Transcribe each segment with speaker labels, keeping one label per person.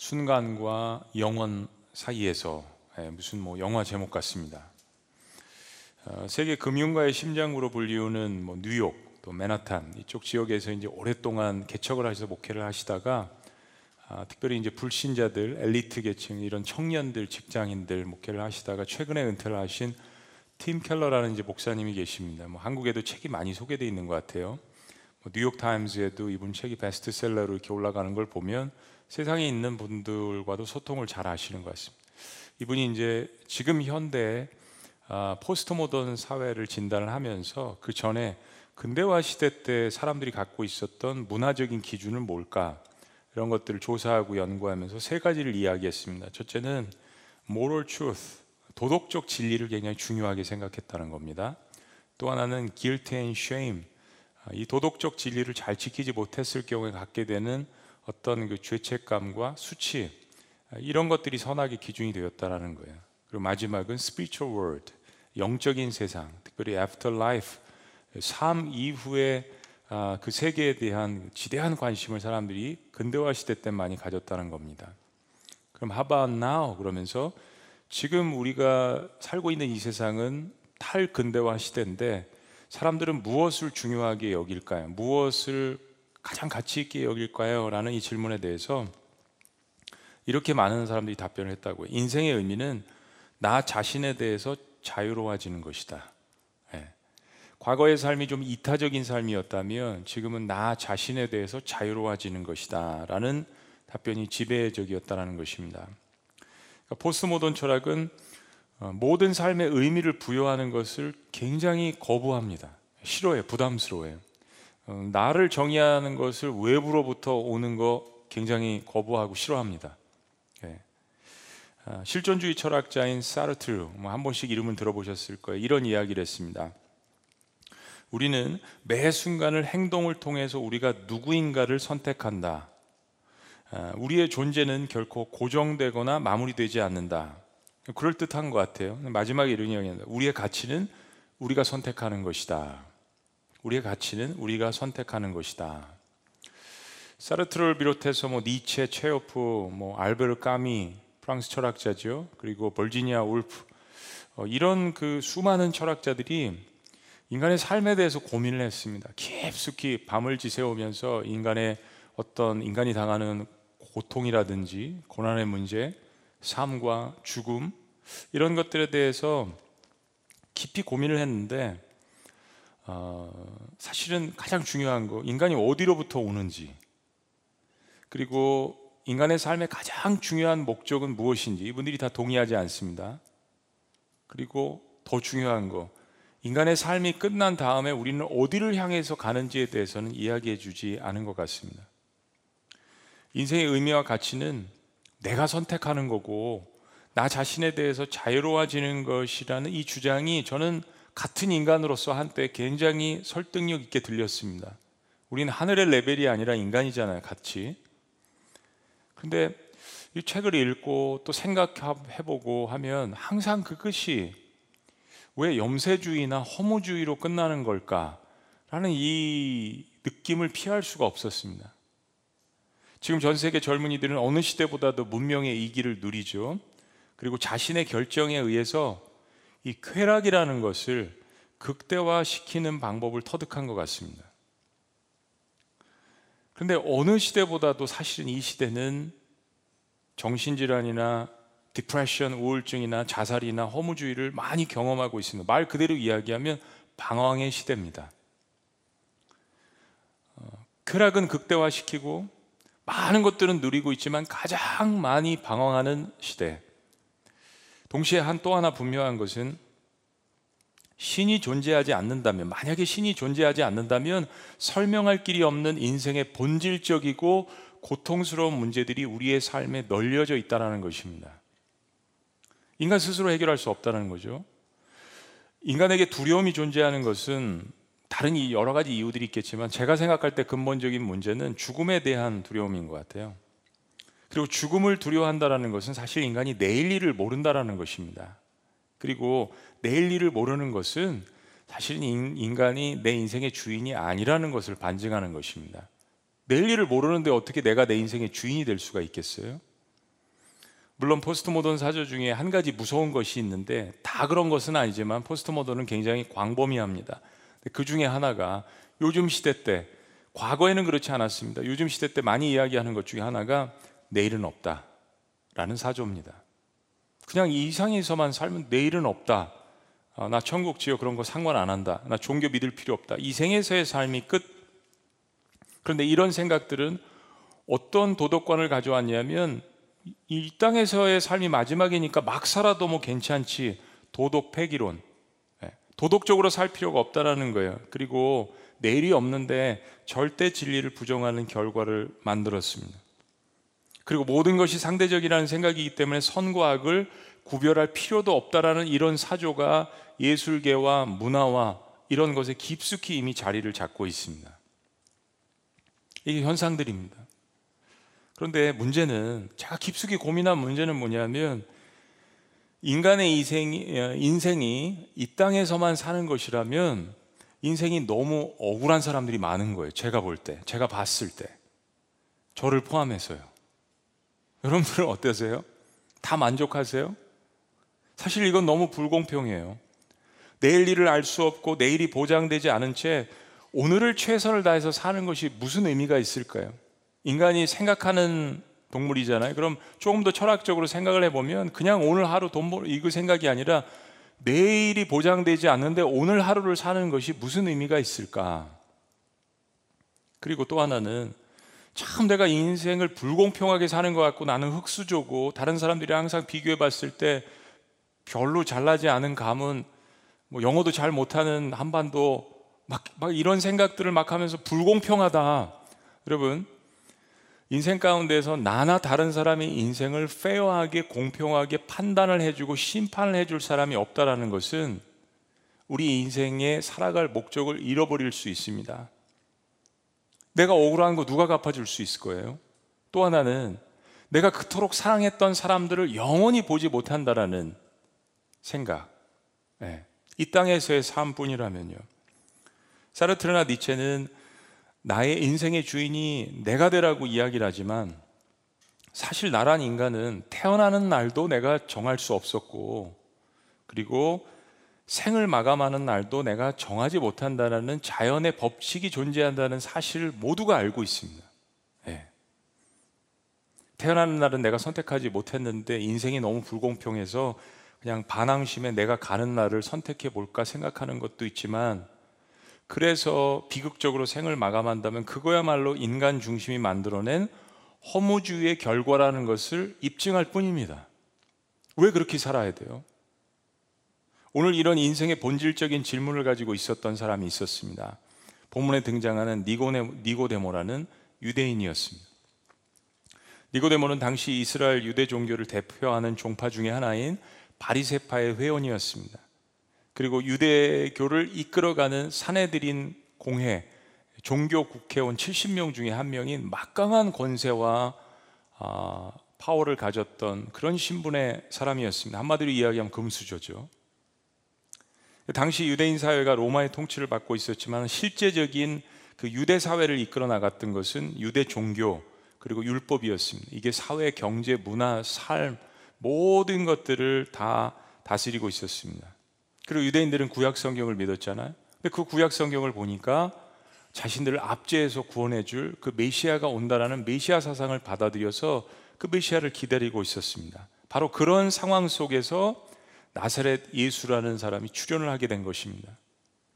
Speaker 1: 순간과 영원 사이에서 예, 무슨 뭐 영화 제목 같습니다. 어, 세계 금융가의 심장으로 불리우는 뭐 뉴욕 또 맨하탄 이쪽 지역에서 이제 오랫동안 개척을 하셔서 목회를 하시다가 아, 특별히 이제 불신자들, 엘리트 계층 이런 청년들, 직장인들 목회를 하시다가 최근에 은퇴를 하신 팀 켈러라는 이제 목사님이 계십니다. 뭐 한국에도 책이 많이 소개되어 있는 것 같아요. 뭐 뉴욕 타임즈에도 이분 책이 베스트셀러로 이렇게 올라가는 걸 보면 세상에 있는 분들과도 소통을 잘 하시는 것 같습니다. 이분이 이제 지금 현대 아, 포스트 모던 사회를 진단을 하면서 그 전에 근대화 시대 때 사람들이 갖고 있었던 문화적인 기준은 뭘까 이런 것들을 조사하고 연구하면서 세 가지를 이야기했습니다. 첫째는 moral truth, 도덕적 진리를 굉장히 중요하게 생각했다는 겁니다. 또 하나는 guilt and shame, 아, 이 도덕적 진리를 잘 지키지 못했을 경우에 갖게 되는 어떤 그 죄책감과 수치 아, 이런 것들이 선악의 기준이 되었다라는 거예요. 그리고 마지막은 spiritual world, 영적인 세상, 특별히 afterlife, 삶 이후에 아, 그 세계에 대한 지대한 관심을 사람들이 근대화 시대 때 많이 가졌다는 겁니다. 그럼 how about now? 그러면서 지금 우리가 살고 있는 이 세상은 탈근대화 시대인데 사람들은 무엇을 중요하게 여길까요? 무엇을 가장 가치 있게 여길까요? 라는 이 질문에 대해서 이렇게 많은 사람들이 답변을 했다고요. 인생의 의미는 나 자신에 대해서 자유로워지는 것이다. 과거의 삶이 좀 이타적인 삶이었다면 지금은 나 자신에 대해서 자유로워지는 것이다. 라는 답변이 지배적이었다는 것입니다. 그러니까 포스트 모던 철학은 어, 모든 삶의 의미를 부여하는 것을 굉장히 거부합니다. 싫어해, 부담스러워해요. 어, 나를 정의하는 것을 외부로부터 오는 거 굉장히 거부하고 싫어합니다. 예. 아, 실존주의 철학자인 사르트르, 뭐한 번씩 이름은 들어보셨을 거예요. 이런 이야기를 했습니다. 우리는 매 순간을 행동을 통해서 우리가 누구인가를 선택한다. 아, 우리의 존재는 결코 고정되거나 마무리되지 않는다. 그럴 듯한 것 같아요. 마지막에 이런 이야기입니다. 우리의 가치는 우리가 선택하는 것이다. 우리의 가치는 우리가 선택하는 것이다. 사르트를 비롯해서 뭐 니체, 체오프, 뭐 알베르 까미, 프랑스 철학자죠. 그리고 벌지니아 울프 어, 이런 그 수많은 철학자들이 인간의 삶에 대해서 고민을 했습니다. 깊숙이 밤을 지새우면서 인간의 어떤 인간이 당하는 고통이라든지 고난의 문제, 삶과 죽음 이런 것들에 대해서 깊이 고민을 했는데 어, 사실은 가장 중요한 거 인간이 어디로부터 오는지 그리고 인간의 삶의 가장 중요한 목적은 무엇인지 이분들이 다 동의하지 않습니다. 그리고 더 중요한 거 인간의 삶이 끝난 다음에 우리는 어디를 향해서 가는지에 대해서는 이야기해 주지 않은 것 같습니다. 인생의 의미와 가치는 내가 선택하는 거고 나 자신에 대해서 자유로워지는 것이라는 이 주장이 저는 같은 인간으로서 한때 굉장히 설득력 있게 들렸습니다. 우리는 하늘의 레벨이 아니라 인간이잖아요, 같이. 근데 이 책을 읽고 또 생각해보고 하면 항상 그것이 왜 염세주의나 허무주의로 끝나는 걸까라는 이 느낌을 피할 수가 없었습니다. 지금 전 세계 젊은이들은 어느 시대보다도 문명의 이기를 누리죠. 그리고 자신의 결정에 의해서 이 쾌락이라는 것을 극대화시키는 방법을 터득한 것 같습니다. 그런데 어느 시대보다도 사실은 이 시대는 정신질환이나 디프레션, 우울증이나 자살이나 허무주의를 많이 경험하고 있습니다. 말 그대로 이야기하면 방황의 시대입니다. 어, 쾌락은 극대화시키고 많은 것들은 누리고 있지만 가장 많이 방황하는 시대. 동시에 한 또 하나 분명한 것은 신이 존재하지 않는다면, 만약에 신이 존재하지 않는다면 설명할 길이 없는 인생의 본질적이고 고통스러운 문제들이 우리의 삶에 널려져 있다는 것입니다. 인간 스스로 해결할 수 없다는 거죠. 인간에게 두려움이 존재하는 것은 다른 여러 가지 이유들이 있겠지만 제가 생각할 때 근본적인 문제는 죽음에 대한 두려움인 것 같아요. 그리고 죽음을 두려워한다는 것은 사실 인간이 내일 일을 모른다라는 것입니다. 그리고 내일 일을 모르는 것은 사실 인간이 내 인생의 주인이 아니라는 것을 반증하는 것입니다. 내일 일을 모르는데 어떻게 내가 내 인생의 주인이 될 수가 있겠어요? 물론 포스트 모던 사조 중에 한 가지 무서운 것이 있는데 다 그런 것은 아니지만 포스트 모던은 굉장히 광범위합니다. 그 중에 하나가 요즘 시대 때 과거에는 그렇지 않았습니다. 요즘 시대 때 많이 이야기하는 것 중에 하나가 내일은 없다 라는 사조입니다. 그냥 이 세상에서만 살면 내일은 없다. 아, 나 천국 지옥 그런 거 상관 안 한다. 나 종교 믿을 필요 없다. 이 생에서의 삶이 끝. 그런데 이런 생각들은 어떤 도덕관을 가져왔냐면 이 땅에서의 삶이 마지막이니까 막 살아도 뭐 괜찮지. 도덕 폐기론. 예, 도덕적으로 살 필요가 없다라는 거예요. 그리고 내일이 없는데 절대 진리를 부정하는 결과를 만들었습니다. 그리고 모든 것이 상대적이라는 생각이기 때문에 선과 악을 구별할 필요도 없다라는 이런 사조가 예술계와 문화와 이런 것에 깊숙이 이미 자리를 잡고 있습니다. 이게 현상들입니다. 그런데 문제는 제가 깊숙이 고민한 문제는 뭐냐면 인간의 인생이, 인생이 이 땅에서만 사는 것이라면 인생이 너무 억울한 사람들이 많은 거예요. 제가 볼 때, 제가 봤을 때. 저를 포함해서요. 여러분들은 어떠세요? 다 만족하세요? 사실 이건 너무 불공평해요. 내일 일을 알 수 없고 내일이 보장되지 않은 채 오늘을 최선을 다해서 사는 것이 무슨 의미가 있을까요? 인간이 생각하는 동물이잖아요. 그럼 조금 더 철학적으로 생각을 해보면 그냥 오늘 하루 돈 벌, 이거 생각이 아니라 내일이 보장되지 않는데 오늘 하루를 사는 것이 무슨 의미가 있을까? 그리고 또 하나는 참 내가 인생을 불공평하게 사는 것 같고 나는 흙수저고 다른 사람들이 항상 비교해 봤을 때 별로 잘나지 않은 감은 뭐 영어도 잘 못하는 한반도 막, 막 이런 생각들을 막 하면서 불공평하다. 여러분, 인생 가운데서 나나 다른 사람의 인생을 페어하게 공평하게 판단을 해주고 심판을 해줄 사람이 없다라는 것은 우리 인생에 살아갈 목적을 잃어버릴 수 있습니다. 내가 억울한 거 누가 갚아줄 수 있을 거예요? 또 하나는 내가 그토록 사랑했던 사람들을 영원히 보지 못한다라는 생각. 네. 이 땅에서의 삶뿐이라면요. 사르트르나 니체는 나의 인생의 주인이 내가 되라고 이야기를 하지만 사실 나란 인간은 태어나는 날도 내가 정할 수 없었고 그리고 생을 마감하는 날도 내가 정하지 못한다는 자연의 법칙이 존재한다는 사실을 모두가 알고 있습니다. 네. 태어나는 날은 내가 선택하지 못했는데 인생이 너무 불공평해서 그냥 반항심에 내가 가는 날을 선택해 볼까 생각하는 것도 있지만 그래서 비극적으로 생을 마감한다면 그거야말로 인간 중심이 만들어낸 허무주의의 결과라는 것을 입증할 뿐입니다. 왜 그렇게 살아야 돼요? 오늘 이런 인생의 본질적인 질문을 가지고 있었던 사람이 있었습니다. 본문에 등장하는 니고네, 니고데모라는 유대인이었습니다. 니고데모는 당시 이스라엘 유대 종교를 대표하는 종파 중의 하나인 바리세파의 회원이었습니다. 그리고 유대교를 이끌어가는 사내들인 공회 종교 국회의원 70명 중에 한 명인 막강한 권세와 아, 파워를 가졌던 그런 신분의 사람이었습니다. 한마디로 이야기하면 금수저죠. 당시 유대인 사회가 로마의 통치를 받고 있었지만 실제적인 그 유대 사회를 이끌어 나갔던 것은 유대 종교 그리고 율법이었습니다. 이게 사회, 경제, 문화, 삶 모든 것들을 다 다스리고 있었습니다. 그리고 유대인들은 구약 성경을 믿었잖아요. 근데 그 구약 성경을 보니까 자신들을 압제해서 구원해 줄 그 메시아가 온다라는 메시아 사상을 받아들여서 그 메시아를 기다리고 있었습니다. 바로 그런 상황 속에서 나사렛 예수라는 사람이 출연을 하게 된 것입니다.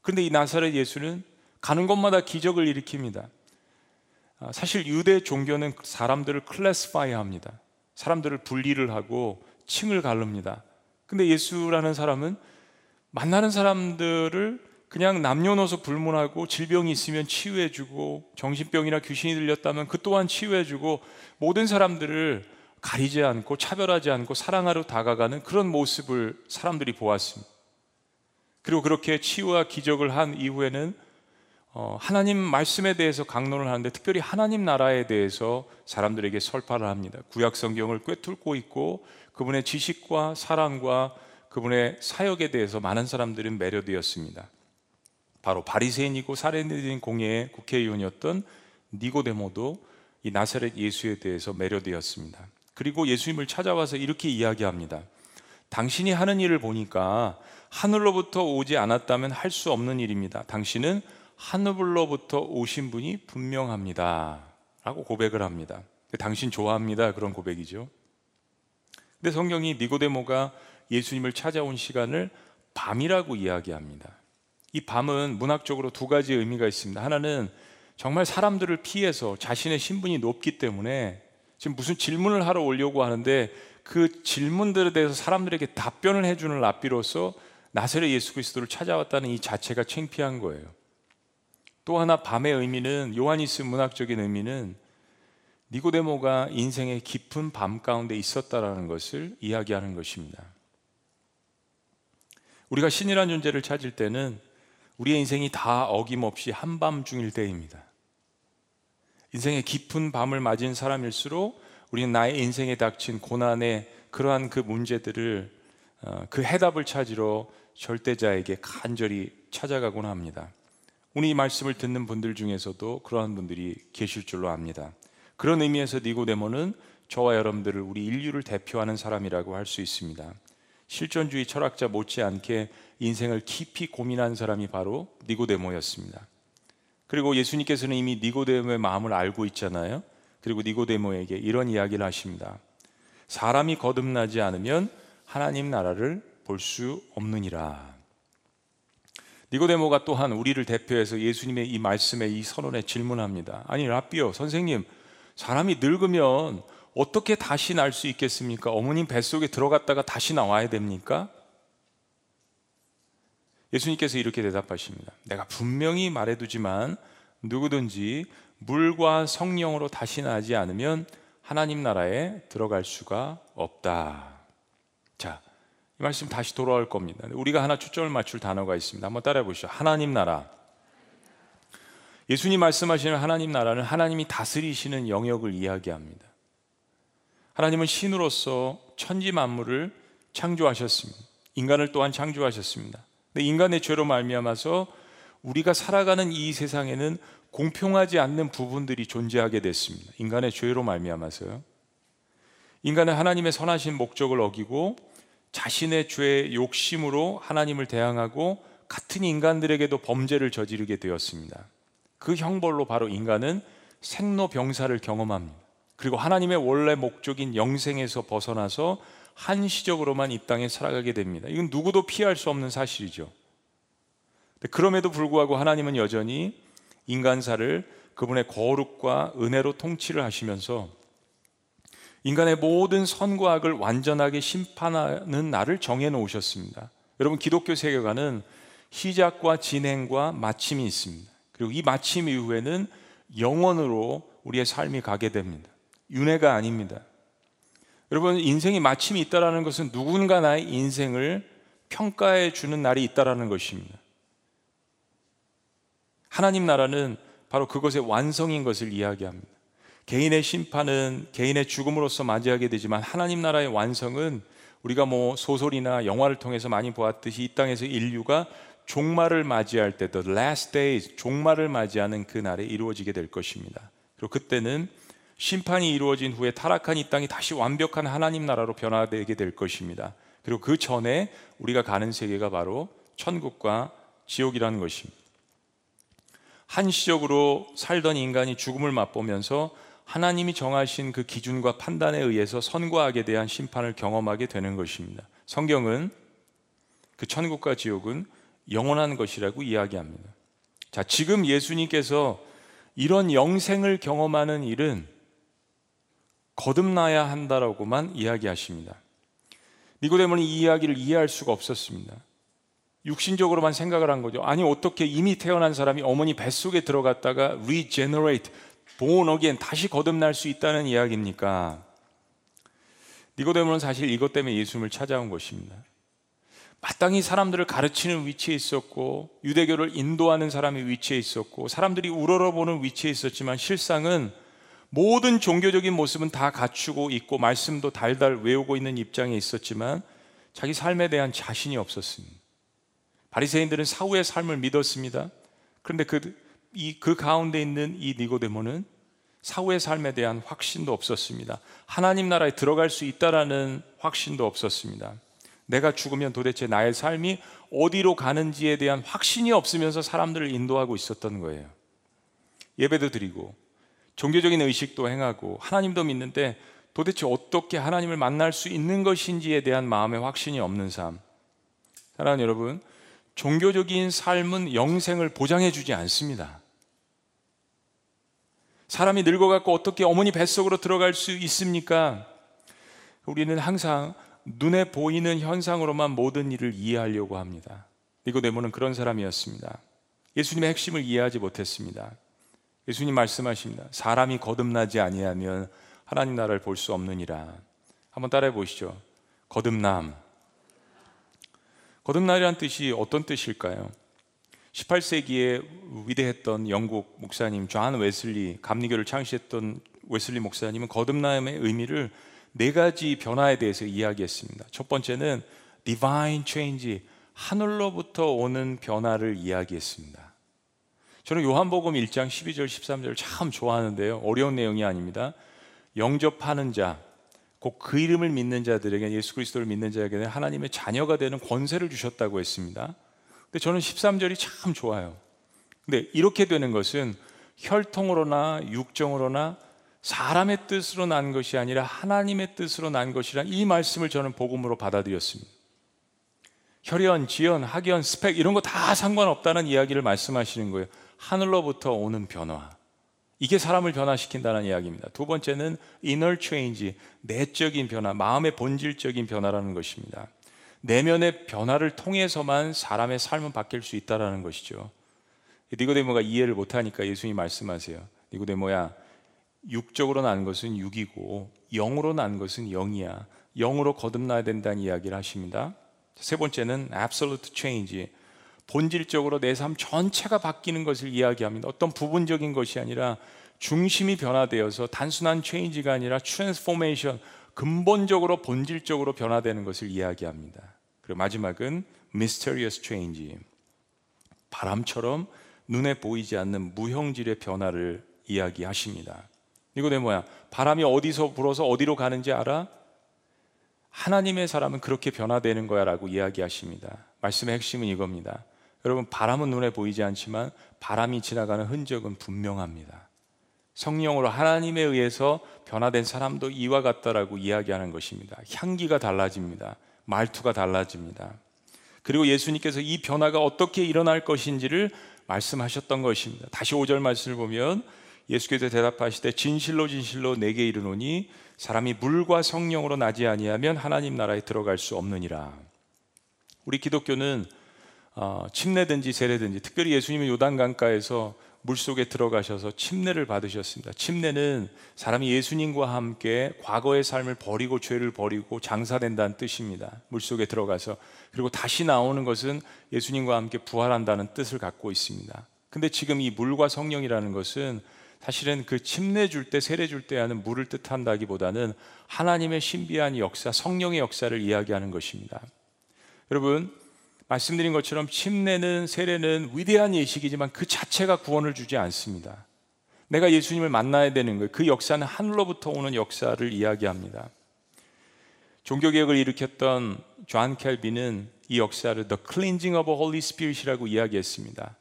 Speaker 1: 그런데 이 나사렛 예수는 가는 곳마다 기적을 일으킵니다. 아, 사실 유대 종교는 사람들을 클래스파이 합니다. 사람들을 분리를 하고 층을 가릅니다. 근데 예수라는 사람은 만나는 사람들을 그냥 남녀노소 불문하고 질병이 있으면 치유해주고 정신병이나 귀신이 들렸다면 그 또한 치유해주고 모든 사람들을 가리지 않고 차별하지 않고 사랑하러 다가가는 그런 모습을 사람들이 보았습니다. 그리고 그렇게 치유와 기적을 한 이후에는 어, 하나님 말씀에 대해서 강론을 하는데 특별히 하나님 나라에 대해서 사람들에게 설파를 합니다. 구약 성경을 꿰뚫고 있고 그분의 지식과 사랑과 그분의 사역에 대해서 많은 사람들은 매료되었습니다. 바로 바리새인이고 사례들인 공예의 국회의원이었던 니고데모도 이 나사렛 예수에 대해서 매료되었습니다. 그리고 예수님을 찾아와서 이렇게 이야기합니다. 당신이 하는 일을 보니까 하늘로부터 오지 않았다면 할 수 없는 일입니다. 당신은 하늘로부터 오신 분이 분명합니다. 라고 고백을 합니다. 당신 좋아합니다. 그런 고백이죠. 근데 성경이 니고데모가 예수님을 찾아온 시간을 밤이라고 이야기합니다. 이 밤은 문학적으로 두 가지 의미가 있습니다. 하나는 정말 사람들을 피해서 자신의 신분이 높기 때문에 지금 무슨 질문을 하러 오려고 하는데 그 질문들에 대해서 사람들에게 답변을 해주는 랍비로서 나세렛 예수 그리스도를 찾아왔다는 이 자체가 창피한 거예요. 또 하나 밤의 의미는 요한이스 문학적인 의미는 니고데모가 인생의 깊은 밤 가운데 있었다라는 것을 이야기하는 것입니다. 우리가 신이란 존재를 찾을 때는 우리의 인생이 다 어김없이 한밤중일 때입니다. 인생의 깊은 밤을 맞은 사람일수록 우리는 나의 인생에 닥친 고난의 그러한 그 문제들을 어, 그 해답을 찾으러 절대자에게 간절히 찾아가곤 합니다. 오늘 이 말씀을 듣는 분들 중에서도 그러한 분들이 계실 줄로 압니다. 그런 의미에서 니고데모는 저와 여러분들을 우리 인류를 대표하는 사람이라고 할 수 있습니다. 실존주의 철학자 못지않게 인생을 깊이 고민한 사람이 바로 니고데모였습니다. 그리고 예수님께서는 이미 니고데모의 마음을 알고 있잖아요. 그리고 니고데모에게 이런 이야기를 하십니다. 사람이 거듭나지 않으면 하나님 나라를 볼 수 없느니라. 니고데모가 또한 우리를 대표해서 예수님의 이 말씀에 이 선언에 질문합니다. 아니 라비오 선생님, 사람이 늙으면 어떻게 다시 날 수 있겠습니까? 어머님 뱃속에 들어갔다가 다시 나와야 됩니까? 예수님께서 이렇게 대답하십니다. 내가 분명히 말해두지만 누구든지 물과 성령으로 다시 나지 않으면 하나님 나라에 들어갈 수가 없다. 자, 이 말씀 다시 돌아올 겁니다. 우리가 하나 초점을 맞출 단어가 있습니다. 한번 따라해 보시죠. 하나님 나라. 예수님 말씀하시는 하나님 나라는 하나님이 다스리시는 영역을 이야기합니다. 하나님은 신으로서 천지 만물을 창조하셨습니다. 인간을 또한 창조하셨습니다. 인간의 죄로 말미암아서 우리가 살아가는 이 세상에는 공평하지 않는 부분들이 존재하게 됐습니다. 인간의 죄로 말미암아서요. 인간은 하나님의 선하신 목적을 어기고 자신의 죄의 욕심으로 하나님을 대항하고 같은 인간들에게도 범죄를 저지르게 되었습니다. 그 형벌로 바로 인간은 생로병사를 경험합니다. 그리고 하나님의 원래 목적인 영생에서 벗어나서 한시적으로만 이 땅에 살아가게 됩니다. 이건 누구도 피할 수 없는 사실이죠. 그럼에도 불구하고 하나님은 여전히 인간사를 그분의 거룩과 은혜로 통치를 하시면서 인간의 모든 선과 악을 완전하게 심판하는 날을 정해 놓으셨습니다. 여러분 기독교 세계관은 시작과 진행과 마침이 있습니다. 그리고 이 마침 이후에는 영원으로 우리의 삶이 가게 됩니다. 윤회가 아닙니다. 여러분 인생이 마침이 있다라는 것은 누군가 나의 인생을 평가해 주는 날이 있다라는 것입니다. 하나님 나라는 바로 그것의 완성인 것을 이야기합니다. 개인의 심판은 개인의 죽음으로서 맞이하게 되지만 하나님 나라의 완성은 우리가 뭐 소설이나 영화를 통해서 많이 보았듯이 이 땅에서 인류가 종말을 맞이할 때, the last days, 종말을 맞이하는 그 날에 이루어지게 될 것입니다. 그리고 그때는 심판이 이루어진 후에 타락한 이 땅이 다시 완벽한 하나님 나라로 변화되게 될 것입니다. 그리고 그 전에 우리가 가는 세계가 바로 천국과 지옥이라는 것입니다. 한시적으로 살던 인간이 죽음을 맛보면서 하나님이 정하신 그 기준과 판단에 의해서 선과 악에 대한 심판을 경험하게 되는 것입니다. 성경은 그 천국과 지옥은 영원한 것이라고 이야기합니다. 자, 지금 예수님께서 이런 영생을 경험하는 일은 거듭나야 한다라고만 이야기하십니다. 니고데모는 이 이야기를 이해할 수가 없었습니다. 육신적으로만 생각을 한 거죠. 아니 어떻게 이미 태어난 사람이 어머니 뱃속에 들어갔다가 regenerate, born again, 다시 거듭날 수 있다는 이야기입니까? 니고데모는 사실 이것 때문에 예수님을 찾아온 것입니다. 마땅히 사람들을 가르치는 위치에 있었고 유대교를 인도하는 사람의 위치에 있었고 사람들이 우러러보는 위치에 있었지만 실상은 모든 종교적인 모습은 다 갖추고 있고 말씀도 달달 외우고 있는 입장에 있었지만 자기 삶에 대한 자신이 없었습니다. 바리새인들은 사후의 삶을 믿었습니다. 그런데 그, 이, 그 가운데 있는 이 니고데모는 사후의 삶에 대한 확신도 없었습니다. 하나님 나라에 들어갈 수 있다라는 확신도 없었습니다. 내가 죽으면 도대체 나의 삶이 어디로 가는지에 대한 확신이 없으면서 사람들을 인도하고 있었던 거예요. 예배도 드리고 종교적인 의식도 행하고 하나님도 믿는데 도대체 어떻게 하나님을 만날 수 있는 것인지에 대한 마음의 확신이 없는 삶. 사랑하는 여러분, 종교적인 삶은 영생을 보장해 주지 않습니다. 사람이 늙어갖고 어떻게 어머니 뱃속으로 들어갈 수 있습니까? 우리는 항상 눈에 보이는 현상으로만 모든 일을 이해하려고 합니다. 니고데모는 그런 사람이었습니다. 예수님의 핵심을 이해하지 못했습니다. 예수님 말씀하십니다. 사람이 거듭나지 아니하면 하나님 나라를 볼 수 없느니라. 한번 따라해 보시죠. 거듭남. 거듭날이란 뜻이 어떤 뜻일까요? 18세기에 위대했던 영국 목사님 존 웨슬리 감리교를 창시했던 웨슬리 목사님은 거듭남의 의미를 네 가지 변화에 대해서 이야기했습니다. 첫 번째는 divine change 하늘로부터 오는 변화를 이야기했습니다. 저는 요한복음 1장 12절 13절 참 좋아하는데요. 어려운 내용이 아닙니다. 영접하는 자, 곧 그 이름을 믿는 자들에게 예수 그리스도를 믿는 자에게는 하나님의 자녀가 되는 권세를 주셨다고 했습니다. 근데 저는 13절이 참 좋아요. 근데 이렇게 되는 것은 혈통으로나 육정으로나 사람의 뜻으로 난 것이 아니라 하나님의 뜻으로 난 것이란 이 말씀을 저는 복음으로 받아들였습니다. 혈연, 지연, 학연, 스펙 이런 거 다 상관없다는 이야기를 말씀하시는 거예요. 하늘로부터 오는 변화. 이게 사람을 변화시킨다는 이야기입니다. 두 번째는 inner change, 내적인 변화, 마음의 본질적인 변화라는 것입니다. 내면의 변화를 통해서만 사람의 삶은 바뀔 수 있다라는 것이죠. 니고데모가 이해를 못하니까 예수님이 말씀하세요. 니고데모야, 육적으로 난 것은 육이고 영으로 난 것은 영이야. 영으로 거듭나야 된다는 이야기를 하십니다. 세 번째는 absolute change. 본질적으로 내 삶 전체가 바뀌는 것을 이야기합니다. 어떤 부분적인 것이 아니라 중심이 변화되어서 단순한 change가 아니라 transformation 근본적으로 본질적으로 변화되는 것을 이야기합니다. 그리고 마지막은 mysterious. 바람처럼 눈에 보이지 않는 무형질의 변화를 이야기하십니다. 이거 내 뭐야? 바람이 어디서 불어서 어디로 가는지 알아? 하나님의 사람은 그렇게 변화되는 거야라고 이야기하십니다. 말씀의 핵심은 이겁니다. 여러분 바람은 눈에 보이지 않지만 바람이 지나가는 흔적은 분명합니다. 성령으로 하나님에 의해서 변화된 사람도 이와 같다라고 이야기하는 것입니다. 향기가 달라집니다. 말투가 달라집니다. 그리고 예수님께서 이 변화가 어떻게 일어날 것인지를 말씀하셨던 것입니다. 다시 5절 말씀을 보면 예수께서 대답하시되 진실로 진실로 내게 이르노니 사람이 물과 성령으로 나지 아니하면 하나님 나라에 들어갈 수 없느니라. 우리 기독교는 어, 침례든지 세례든지 특별히 예수님은 요단강가에서 물 속에 들어가셔서 침례를 받으셨습니다. 침례는 사람이 예수님과 함께 과거의 삶을 버리고 죄를 버리고 장사된다는 뜻입니다. 물 속에 들어가서 그리고 다시 나오는 것은 예수님과 함께 부활한다는 뜻을 갖고 있습니다. 근데 지금 이 물과 성령이라는 것은 사실은 그 침례 줄 때, 세례 줄 때 하는 물을 뜻한다기보다는 하나님의 신비한 역사, 성령의 역사를 이야기하는 것입니다. 여러분, 말씀드린 것처럼 침례는 세례는 위대한 예식이지만 그 자체가 구원을 주지 않습니다. 내가 예수님을 만나야 되는 거예요. 그 역사는 하늘로부터 오는 역사를 이야기합니다. 종교개혁을 일으켰던 존 칼빈은 이 역사를 The Cleansing of Holy Spirit이라고 이야기했습니다.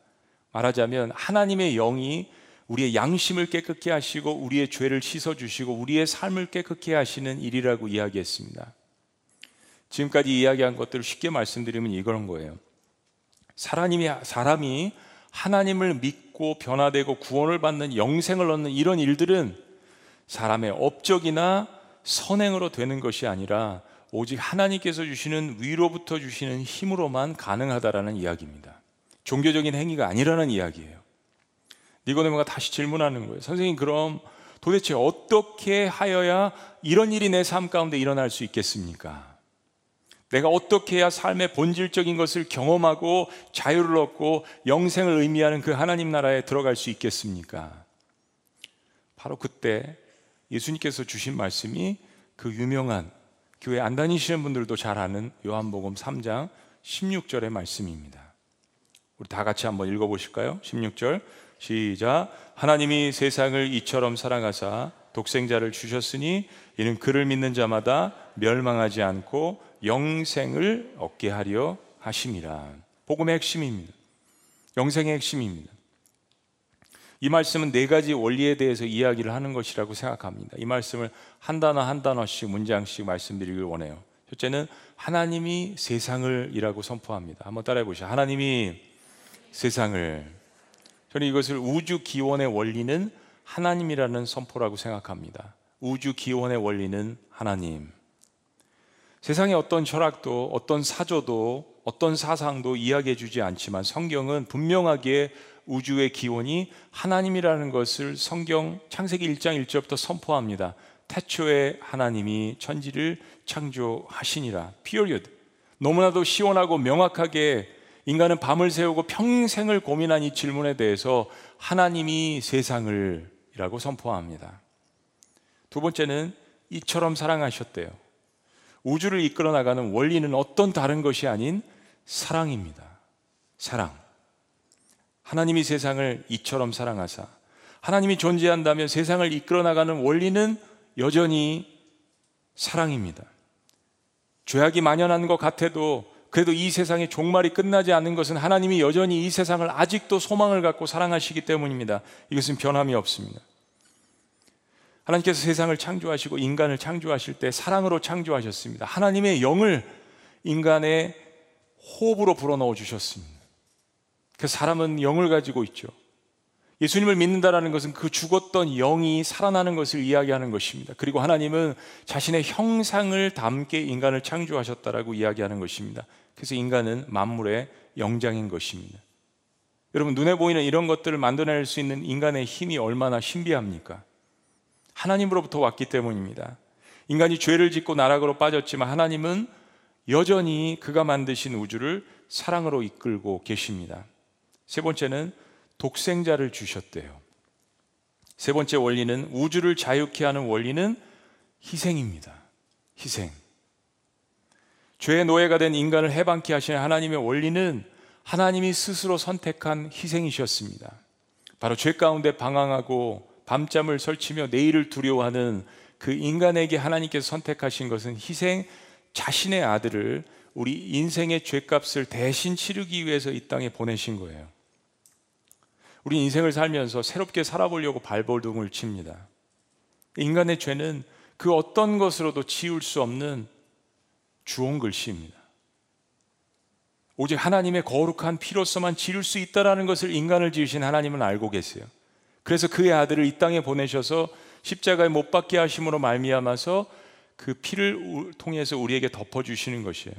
Speaker 1: 말하자면 하나님의 영이 우리의 양심을 깨끗게 하시고 우리의 죄를 씻어 주시고 우리의 삶을 깨끗게 하시는 일이라고 이야기했습니다. 지금까지 이야기한 것들을 쉽게 말씀드리면 이런 거예요. 사람이, 사람이 하나님을 믿고 변화되고 구원을 받는 영생을 얻는 이런 일들은 사람의 업적이나 선행으로 되는 것이 아니라 오직 하나님께서 주시는 위로부터 주시는 힘으로만 가능하다라는 이야기입니다. 종교적인 행위가 아니라는 이야기예요. 니고데모가 다시 질문하는 거예요. 선생님 그럼 도대체 어떻게 하여야 이런 일이 내 삶 가운데 일어날 수 있겠습니까? 내가 어떻게 해야 삶의 본질적인 것을 경험하고 자유를 얻고 영생을 의미하는 그 하나님 나라에 들어갈 수 있겠습니까? 바로 그때 예수님께서 주신 말씀이 그 유명한 교회 안 다니시는 분들도 잘 아는 요한복음 3장 16절의 말씀입니다. 우리 다 같이 한번 읽어 보실까요? 16절 시작. 하나님이 세상을 이처럼 사랑하사 독생자를 주셨으니 이는 그를 믿는 자마다 멸망하지 않고 영생을 얻게 하려 하심이라. 복음의 핵심입니다. 영생의 핵심입니다. 이 말씀은 네 가지 원리에 대해서 이야기를 하는 것이라고 생각합니다. 이 말씀을 한 단어 한 단어씩 문장씩 말씀드리길 원해요. 첫째는 하나님이 세상을이라고 선포합니다. 한번 따라해 보시죠. 하나님이 세상을 저는 이것을 우주 기원의 원리는 하나님이라는 선포라고 생각합니다. 우주 기원의 원리는 하나님. 세상의 어떤 철학도 어떤 사조도 어떤 사상도 이야기해 주지 않지만 성경은 분명하게 우주의 기원이 하나님이라는 것을 성경 창세기 1장 1절부터 선포합니다. 태초에 하나님이 천지를 창조하시니라. period. 너무나도 시원하고 명확하게 인간은 밤을 새우고 평생을 고민한 이 질문에 대해서 하나님이 세상을 이라고 선포합니다. 두 번째는 이처럼 사랑하셨대요. 우주를 이끌어 나가는 원리는 어떤 다른 것이 아닌 사랑입니다. 사랑. 하나님이 세상을 이처럼 사랑하사 하나님이 존재한다면 세상을 이끌어 나가는 원리는 여전히 사랑입니다. 죄악이 만연한 것 같아도 그래도 이 세상의 종말이 끝나지 않는 것은 하나님이 여전히 이 세상을 아직도 소망을 갖고 사랑하시기 때문입니다. 이것은 변함이 없습니다. 하나님께서 세상을 창조하시고 인간을 창조하실 때 사랑으로 창조하셨습니다. 하나님의 영을 인간의 호흡으로 불어넣어 주셨습니다. 그 사람은 영을 가지고 있죠. 예수님을 믿는다라는 것은 그 죽었던 영이 살아나는 것을 이야기하는 것입니다. 그리고 하나님은 자신의 형상을 담게 인간을 창조하셨다라고 이야기하는 것입니다. 그래서 인간은 만물의 영장인 것입니다. 여러분 눈에 보이는 이런 것들을 만들어낼 수 있는 인간의 힘이 얼마나 신비합니까? 하나님으로부터 왔기 때문입니다. 인간이 죄를 짓고 나락으로 빠졌지만 하나님은 여전히 그가 만드신 우주를 사랑으로 이끌고 계십니다. 세 번째는 독생자를 주셨대요. 세 번째 원리는 우주를 자유케 하는 원리는 희생입니다. 희생. 죄의 노예가 된 인간을 해방케 하시는 하나님의 원리는 하나님이 스스로 선택한 희생이셨습니다. 바로 죄 가운데 방황하고 밤잠을 설치며 내일을 두려워하는 그 인간에게 하나님께서 선택하신 것은 희생 자신의 아들을 우리 인생의 죄값을 대신 치르기 위해서 이 땅에 보내신 거예요. 우리 인생을 살면서 새롭게 살아보려고 발버둥을 칩니다. 인간의 죄는 그 어떤 것으로도 지울 수 없는 주홍 글씨입니다. 오직 하나님의 거룩한 피로서만 지을 수 있다라는 것을 인간을 지으신 하나님은 알고 계세요. 그래서 그의 아들을 이 땅에 보내셔서 십자가에 못 박게 하심으로 말미암아서 그 피를 통해서 우리에게 덮어 주시는 것이에요.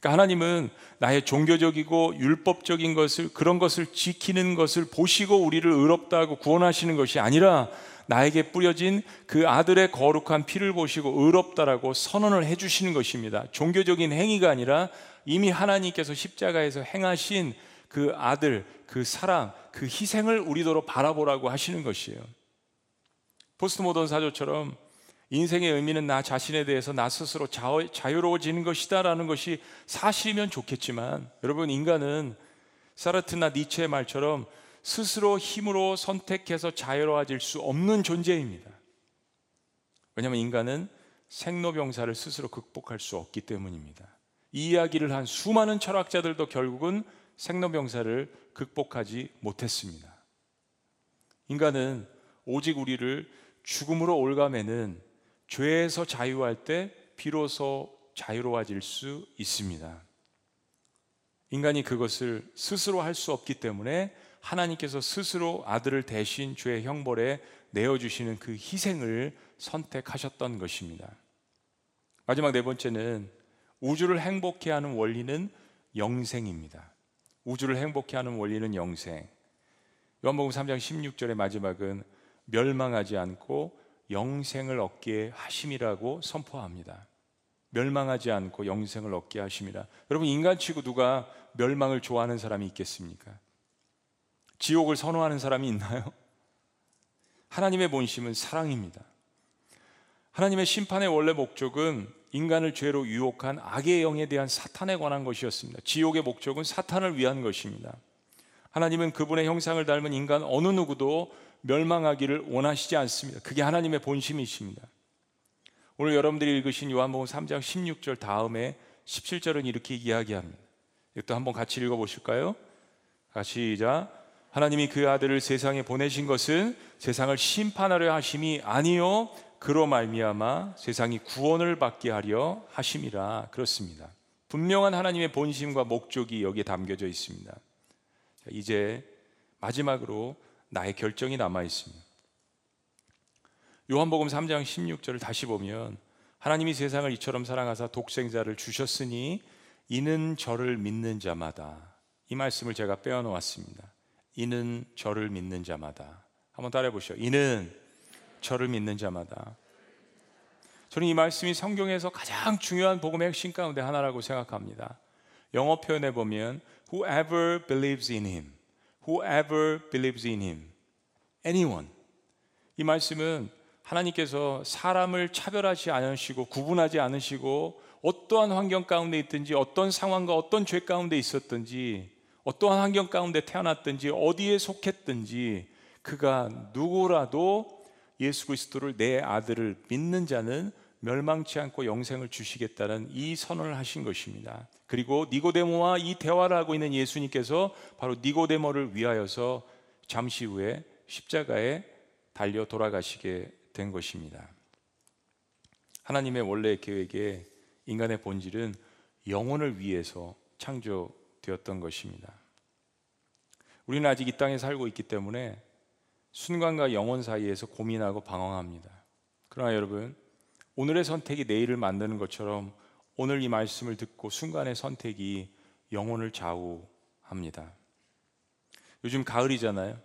Speaker 1: 그러니까 하나님은 나의 종교적이고 율법적인 것을 그런 것을 지키는 것을 보시고 우리를 의롭다고 구원하시는 것이 아니라 나에게 뿌려진 그 아들의 거룩한 피를 보시고 의롭다라고 선언을 해 주시는 것입니다. 종교적인 행위가 아니라 이미 하나님께서 십자가에서 행하신 그 아들, 그 사랑, 그 희생을 우리도로 바라보라고 하시는 것이에요. 포스트 모던 사조처럼 인생의 의미는 나 자신에 대해서 나 스스로 자유로워지는 것이다라는 것이 사실이면 좋겠지만 여러분 인간은 사르트나 니체의 말처럼 스스로 힘으로 선택해서 자유로워질 수 없는 존재입니다. 왜냐하면 인간은 생로병사를 스스로 극복할 수 없기 때문입니다. 이 이야기를 한 수많은 철학자들도 결국은 생로병사를 극복하지 못했습니다. 인간은 오직 우리를 죽음으로 올가매는 죄에서 자유할 때 비로소 자유로워질 수 있습니다. 인간이 그것을 스스로 할 수 없기 때문에 하나님께서 스스로 아들을 대신 죄의 형벌에 내어주시는 그 희생을 선택하셨던 것입니다. 마지막 네 번째는 우주를 행복해 하는 원리는 영생입니다. 우주를 행복해 하는 원리는 영생. 요한복음 3장 16절의 마지막은 멸망하지 않고 영생을 얻게 하심이라고 선포합니다. 멸망하지 않고 영생을 얻게 하심이라. 여러분 인간치고 누가 멸망을 좋아하는 사람이 있겠습니까? 지옥을 선호하는 사람이 있나요? 하나님의 본심은 사랑입니다. 하나님의 심판의 원래 목적은 인간을 죄로 유혹한 악의 영에 대한 사탄에 관한 것이었습니다. 지옥의 목적은 사탄을 위한 것입니다. 하나님은 그분의 형상을 닮은 인간 어느 누구도 멸망하기를 원하시지 않습니다. 그게 하나님의 본심이십니다. 오늘 여러분들이 읽으신 요한복음 3장 16절 다음에 17절은 이렇게 이야기합니다. 이것도 한번 같이 읽어 보실까요? 시작. 하나님이 그 아들을 세상에 보내신 것은 세상을 심판하려 하심이 아니요 그로 말미암아 세상이 구원을 받게 하려 하심이라 그렇습니다. 분명한 하나님의 본심과 목적이 여기에 담겨져 있습니다. 이제 마지막으로 나의 결정이 남아 있습니다. 요한복음 3장 16절을 다시 보면 하나님이 세상을 이처럼 사랑하사 독생자를 주셨으니 이는 저를 믿는 자마다 이 말씀을 제가 빼어 놓았습니다. 이는 저를 믿는 자마다 한번 따라해 보시죠. 이는 저를 믿는 자마다 저는 이 말씀이 성경에서 가장 중요한 복음의 핵심 가운데 하나라고 생각합니다. 영어 표현에 보면 whoever believes in him, whoever believes in him, anyone. 이 말씀은 하나님께서 사람을 차별하지 않으시고 구분하지 않으시고 어떠한 환경 가운데 있든지 어떤 상황과 어떤 죄 가운데 있었든지 어떠한 환경 가운데 태어났든지 어디에 속했든지 그가 누구라도 예수 그리스도를 내 아들을 믿는 자는 멸망치 않고 영생을 주시겠다는 이 선언을 하신 것입니다. 그리고 니고데모와 이 대화를 하고 있는 예수님께서 바로 니고데모를 위하여서 잠시 후에 십자가에 달려 돌아가시게 된 것입니다. 하나님의 원래 계획에 인간의 본질은 영혼을 위해서 창조되었던 것입니다. 우리는 아직 이 땅에 살고 있기 때문에 순간과 영혼 사이에서 고민하고 방황합니다. 그러나 여러분, 오늘의 선택이 내일을 만드는 것처럼 오늘 이 말씀을 듣고 순간의 선택이 영혼을 좌우합니다. 요즘 가을이잖아요.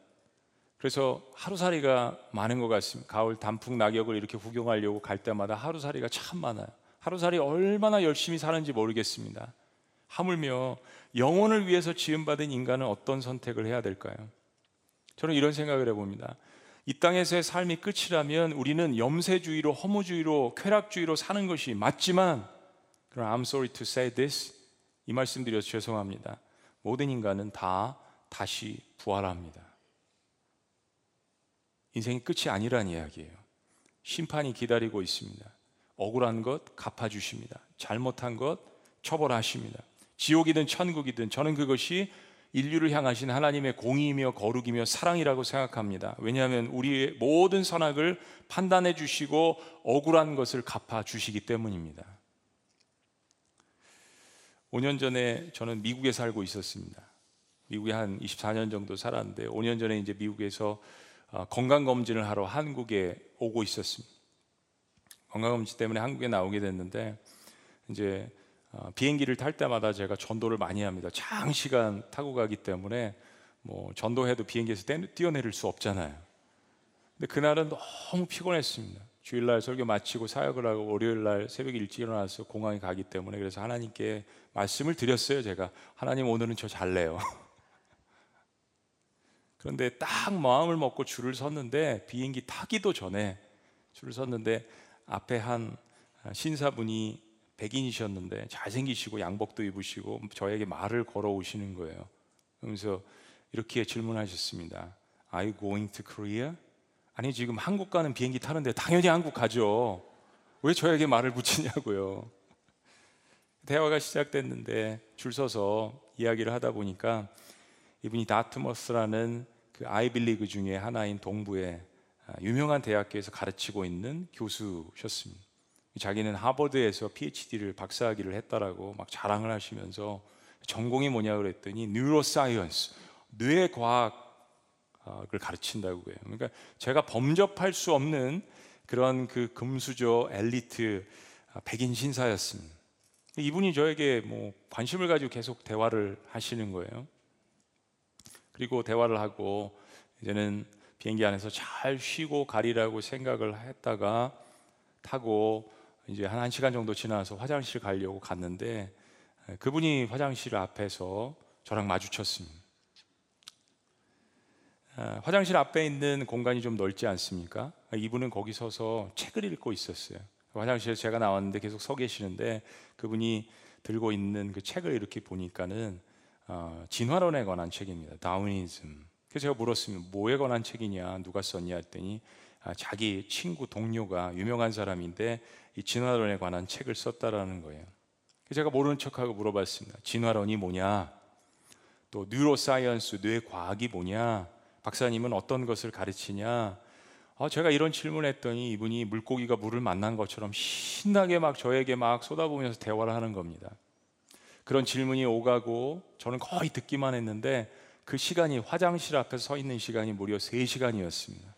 Speaker 1: 그래서 하루살이가 많은 것 같습니다. 가을 단풍 낙엽을 이렇게 구경하려고 갈 때마다 하루살이가 참 많아요. 하루살이 얼마나 열심히 사는지 모르겠습니다. 하물며 영혼을 위해서 지음받은 인간은 어떤 선택을 해야 될까요? 저는 이런 생각을 해봅니다. 이 땅에서의 삶이 끝이라면 우리는 염세주의로 허무주의로 쾌락주의로 사는 것이 맞지만 I'm sorry to say this 이 말씀드려서 죄송합니다. 모든 인간은 다 다시 부활합니다. 인생이 끝이 아니란 이야기예요. 심판이 기다리고 있습니다. 억울한 것 갚아주십니다. 잘못한 것 처벌하십니다. 지옥이든 천국이든 저는 그것이 인류를 향하신 하나님의 공의이며 거룩이며 사랑이라고 생각합니다. 왜냐하면 우리의 모든 선악을 판단해 주시고 억울한 것을 갚아 주시기 때문입니다. 5년 전에 저는 미국에 살고 있었습니다. 미국에 한 24년 정도 살았는데 5년 전에 이제 미국에서 어, 건강 검진을 하러 한국에 오고 있었습니다. 건강 검진 때문에 한국에 나오게 됐는데 이제 어, 비행기를 탈 때마다 제가 전도를 많이 합니다. 장시간 타고 가기 때문에 뭐 전도해도 비행기에서 뛰어내릴 수 없잖아요. 근데 그날은 너무 피곤했습니다. 주일날 설교 마치고 사역을 하고 월요일날 새벽에 일찍 일어나서 공항에 가기 때문에 그래서 하나님께 말씀을 드렸어요. 제가 하나님 오늘은 저 잘래요. 그런데 딱 마음을 먹고 줄을 섰는데 비행기 타기도 전에 줄을 섰는데 앞에 한 신사분이 백인이셨는데 잘생기시고 양복도 입으시고 저에게 말을 걸어오시는 거예요. 그러면서 이렇게 질문하셨습니다. Are you going to Korea? 아니 지금 한국 가는 비행기 타는데 당연히 한국 가죠. 왜 저에게 말을 붙이냐고요. 대화가 시작됐는데 줄 서서 이야기를 하다 보니까 이분이 다트머스라는 그 아이비리그 중에 하나인 동부의 유명한 대학교에서 가르치고 있는 교수셨습니다. 자기는 하버드에서 PhD를 박사학위를 했다라고 막 자랑을 하시면서 전공이 뭐냐 그랬더니 neuroscience 뇌 과학을 가르친다고 해요. 그러니까 제가 범접할 수 없는 그런 그 금수저 엘리트 백인 신사였습니다. 이분이 저에게 뭐 관심을 가지고 계속 대화를 하시는 거예요. 그리고 대화를 하고 이제는 비행기 안에서 잘 쉬고 가리라고 생각을 했다가 타고 이제 한 1시간 정도 지나서 화장실 가려고 갔는데 그분이 화장실 앞에서 저랑 마주쳤습니다. 화장실 앞에 있는 공간이 좀 넓지 않습니까? 이분은 거기 서서 책을 읽고 있었어요. 화장실에 제가 나왔는데 계속 서 계시는데 그분이 들고 있는 그 책을 이렇게 보니까는 어, 진화론에 관한 책입니다. Darwinism. 그래서 제가 물었습니다. 뭐에 관한 책이냐, 누가 썼냐 했더니 아, 자기 친구 동료가 유명한 사람인데 이 진화론에 관한 책을 썼다라는 거예요. 제가 모르는 척하고 물어봤습니다. 진화론이 뭐냐? 또 neuroscience, 뇌과학이 뭐냐? 박사님은 어떤 것을 가르치냐? 어, 제가 이런 질문했더니 이분이 물고기가 물을 만난 것처럼 신나게 막 저에게 막 쏟아부으면서 대화를 하는 겁니다. 그런 질문이 오가고 저는 거의 듣기만 했는데 그 시간이 화장실 앞에서 서 있는 시간이 무려 3시간이었습니다.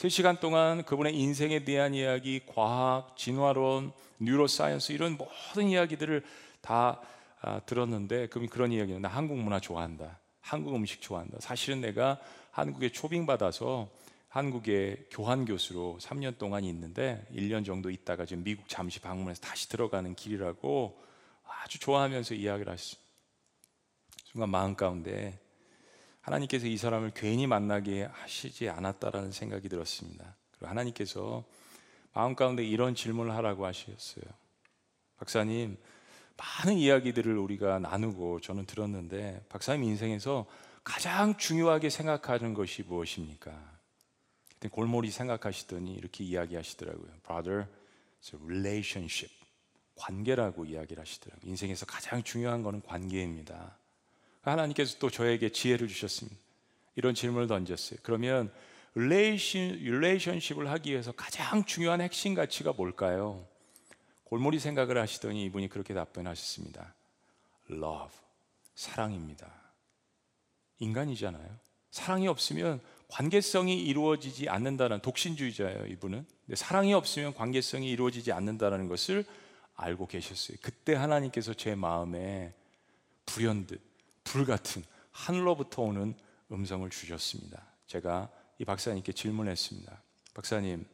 Speaker 1: 3시간 동안 그분의 인생에 대한 이야기, 과학, 진화론, neuroscience 이런 모든 이야기들을 다 아, 들었는데 그럼 그런 이야기는 나 한국 문화 좋아한다. 한국 음식 좋아한다. 사실은 내가 한국에 초빙 받아서 한국의 교환 교수로 3년 동안 있는데 1년 정도 있다가 지금 미국 잠시 방문해서 다시 들어가는 길이라고 아주 좋아하면서 이야기를 하셨어요. 순간 마음 가운데 하나님께서 이 사람을 괜히 만나게 하시지 않았다라는 생각이 들었습니다. 그리고 하나님께서 마음 가운데 이런 질문을 하라고 하셨어요. 박사님, 많은 이야기들을 우리가 나누고 저는 들었는데 박사님 인생에서 가장 중요하게 생각하는 것이 무엇입니까? 골몰히 생각하시더니 이렇게 이야기하시더라고요. Brother, it's relationship. 관계라고 이야기를 하시더라고요. 인생에서 가장 중요한 것은 관계입니다. 하나님께서 또 저에게 지혜를 주셨습니다. 이런 질문을 던졌어요. 그러면 relation, relationship을 하기 위해서 가장 중요한 핵심 가치가 뭘까요? 골몰히 생각을 하시더니 이분이 그렇게 답변하셨습니다. Love, 사랑입니다. 인간이잖아요. 사랑이 없으면 관계성이 이루어지지 않는다는 독신주의자예요, 이분은. 근데 사랑이 없으면 관계성이 이루어지지 않는다는 것을 알고 계셨어요. 그때 하나님께서 제 마음에 불현듯 불 같은 하늘로부터 오는 음성을 주셨습니다. 제가 이 박사님께 질문했습니다. 박사님,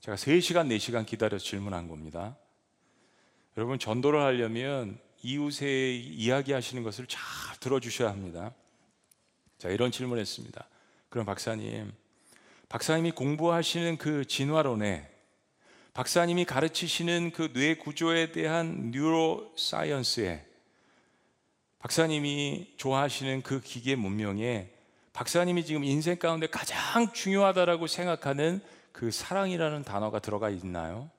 Speaker 1: 제가 3시간, 4시간 기다려서 질문한 겁니다. 여러분, 전도를 하려면 이웃의 이야기하시는 것을 잘 들어주셔야 합니다. 자, 이런 질문을 했습니다. 그럼 박사님, 박사님이 공부하시는 그 진화론에 박사님이 가르치시는 그 뇌 구조에 대한 뉴로 사이언스에 박사님이 좋아하시는 그 기계 문명에 박사님이 지금 인생 가운데 가장 중요하다라고 생각하는 그 사랑이라는 단어가 들어가 있나요?